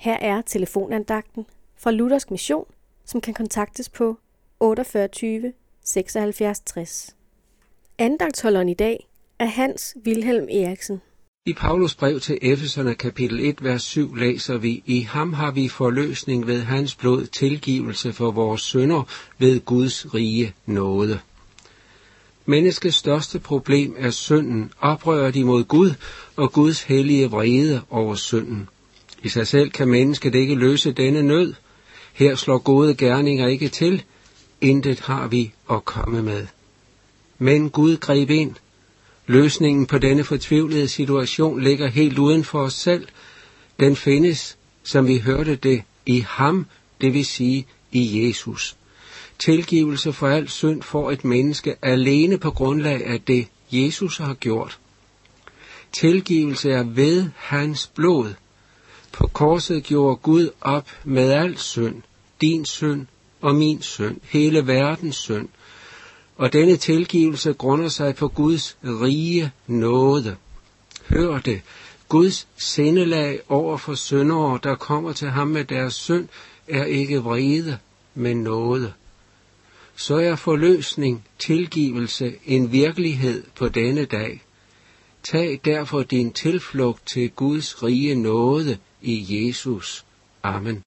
Her er telefonandagten fra Luthersk Mission, som kan kontaktes på 48 76 60. Andagtholderen i dag er Hans Wilhelm Eriksen. I Paulus brev til Efeserne kapitel 1, vers 7 læser vi, I ham har vi forløsning ved hans blod, tilgivelse for vores synder ved Guds rige nåde. Menneskets største problem er synden, oprøret imod Gud og Guds hellige vrede over synden. I sig selv kan mennesket ikke løse denne nød. Her slår gode gerninger ikke til. Intet har vi at komme med. Men Gud greb ind. Løsningen på denne fortvivlede situation ligger helt uden for os selv. Den findes, som vi hørte det, i ham, det vil sige i Jesus. Tilgivelse for al synd får et menneske alene på grundlag af det, Jesus har gjort. Tilgivelse er ved hans blod. På korset gjorde Gud op med al synd, din synd og min synd, hele verdens synd. Og denne tilgivelse grunder sig på Guds rige nåde. Hør det, Guds sindelag over for syndere, der kommer til ham med deres synd, er ikke vrede, men nåde. Så er forløsning, tilgivelse en virkelighed på denne dag. Tag derfor din tilflugt til Guds rige nåde i Jesus. Amen.